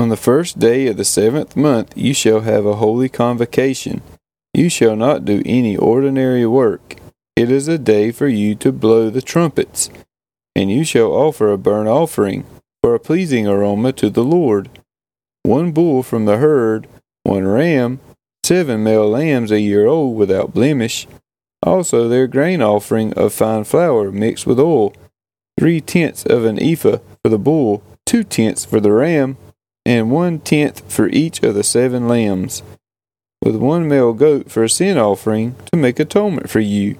On the first day of the seventh month you shall have a holy convocation. You shall not do any ordinary work. It is a day for you to blow the trumpets. And you shall offer a burnt offering for a pleasing aroma to the Lord. One bull from the herd, one ram, seven male lambs a year old without blemish, also their grain offering of fine flour mixed with oil, three tenths of an ephah for the bull, two tenths for the ram, and one tenth for each of the seven lambs, with one male goat for a sin offering to make atonement for you.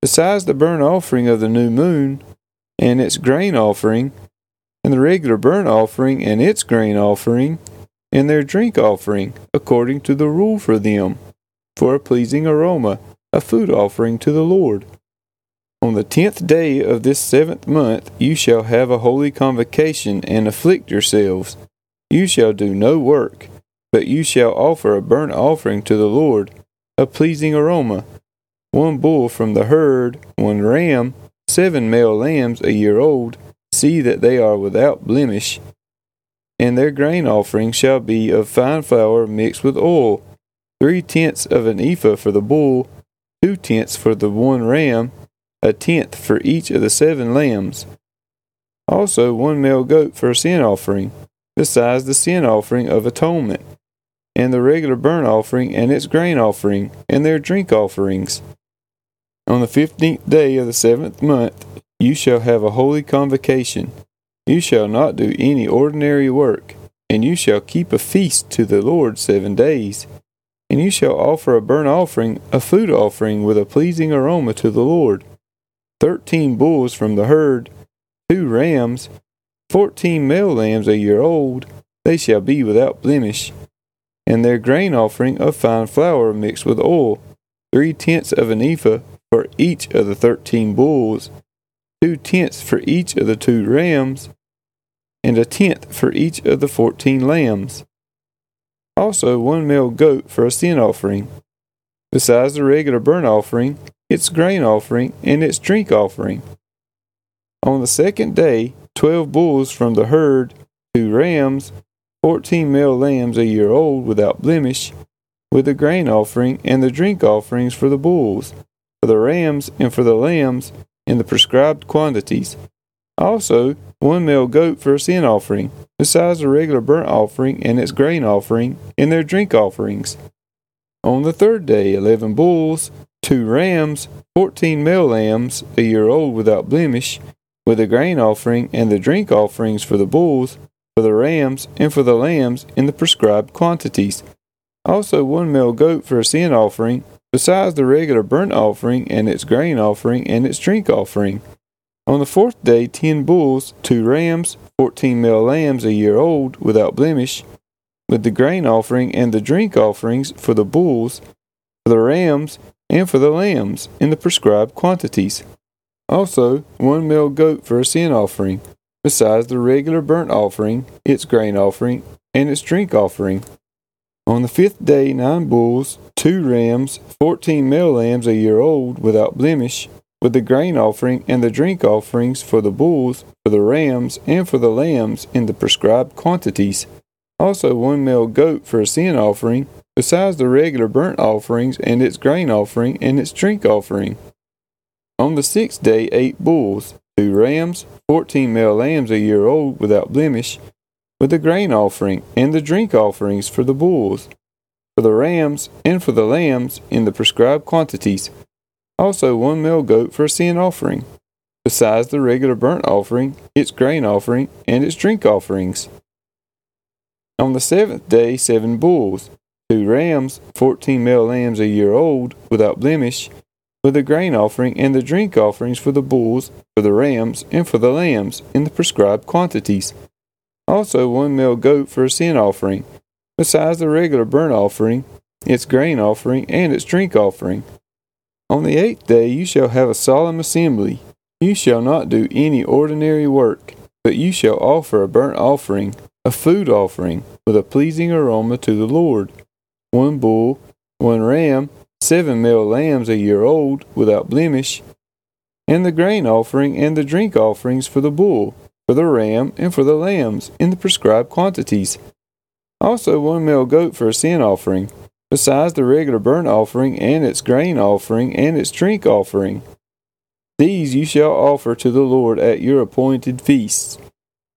Besides the burnt offering of the new moon, and its grain offering, and the regular burnt offering and its grain offering, and their drink offering, according to the rule for them, for a pleasing aroma, a food offering to the Lord. On the tenth day of this seventh month you shall have a holy convocation and afflict yourselves. You shall do no work, but you shall offer a burnt offering to the Lord, a pleasing aroma, one bull from the herd, one ram, seven male lambs a year old, see that they are without blemish. And their grain offering shall be of fine flour mixed with oil, three tenths of an ephah for the bull, two tenths for the one ram, a tenth for each of the seven lambs. Also one male goat for a sin offering, besides the sin offering of atonement, and the regular burnt offering and its grain offering, and their drink offerings. On the fifteenth day of the seventh month you shall have a holy convocation. You shall not do any ordinary work, and you shall keep a feast to the Lord seven days. And you shall offer a burnt offering, a food offering with a pleasing aroma to the Lord. Thirteen bulls from the herd, two rams, fourteen male lambs a year old, they shall be without blemish. And their grain offering of fine flour mixed with oil, three tenths of an ephah for each of the thirteen bulls two tenths for each of the two rams, and a tenth for each of the fourteen lambs. Also, one male goat for a sin offering, besides the regular burnt offering, its grain offering, and its drink offering. On the second day, twelve bulls from the herd, two rams, fourteen male lambs a year old without blemish, with the grain offering and the drink offerings for the bulls, for the rams and for the lambs, in the prescribed quantities. Also, one male goat for a sin offering, besides the regular burnt offering and its grain offering, and their drink offerings. On the third day, eleven bulls, two rams, fourteen male lambs, a year old without blemish, with the grain offering and the drink offerings for the bulls, for the rams, and for the lambs in the prescribed quantities. Also, one male goat for a sin offering, besides the regular burnt offering and its grain offering and its drink offering. On the fourth day, ten bulls, two rams, fourteen male lambs a year old, without blemish, with the grain offering and the drink offerings for the bulls, for the rams, and for the lambs, in the prescribed quantities. Also, one male goat for a sin offering, besides the regular burnt offering, its grain offering, and its drink offering. On the fifth day, nine bulls, two rams, fourteen male lambs a year old, without blemish, with the grain offering and the drink offerings for the bulls, for the rams, and for the lambs in the prescribed quantities. Also, one male goat for a sin offering, besides the regular burnt offerings and its grain offering and its drink offering. On the sixth day, eight bulls, two rams, fourteen male lambs a year old, without blemish, with the grain offering and the drink offerings for the bulls, for the rams, and for the lambs in the prescribed quantities. Also, one male goat for a sin offering, besides the regular burnt offering, its grain offering, and its drink offerings. On the seventh day, seven bulls, two rams, fourteen male lambs a year old, without blemish, with the grain offering and the drink offerings for the bulls, for the rams, and for the lambs in the prescribed quantities also one male goat for a sin offering, besides the regular burnt offering, its grain offering, and its drink offering. On the eighth day you shall have a solemn assembly. You shall not do any ordinary work, but you shall offer a burnt offering, a food offering, with a pleasing aroma to the Lord. One bull, one ram, seven male lambs a year old, without blemish, and the grain offering and the drink offerings for the bull for the ram, and for the lambs, in the prescribed quantities. Also one male goat for a sin offering, besides the regular burnt offering, and its grain offering, and its drink offering. These you shall offer to the Lord at your appointed feasts,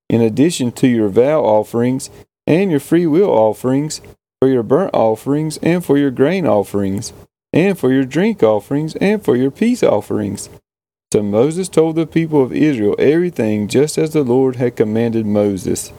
in addition to your vow offerings and your freewill offerings, for your burnt offerings, and for your grain offerings, and for your drink offerings, and for your peace offerings. So Moses told the people of Israel everything just as the Lord had commanded Moses.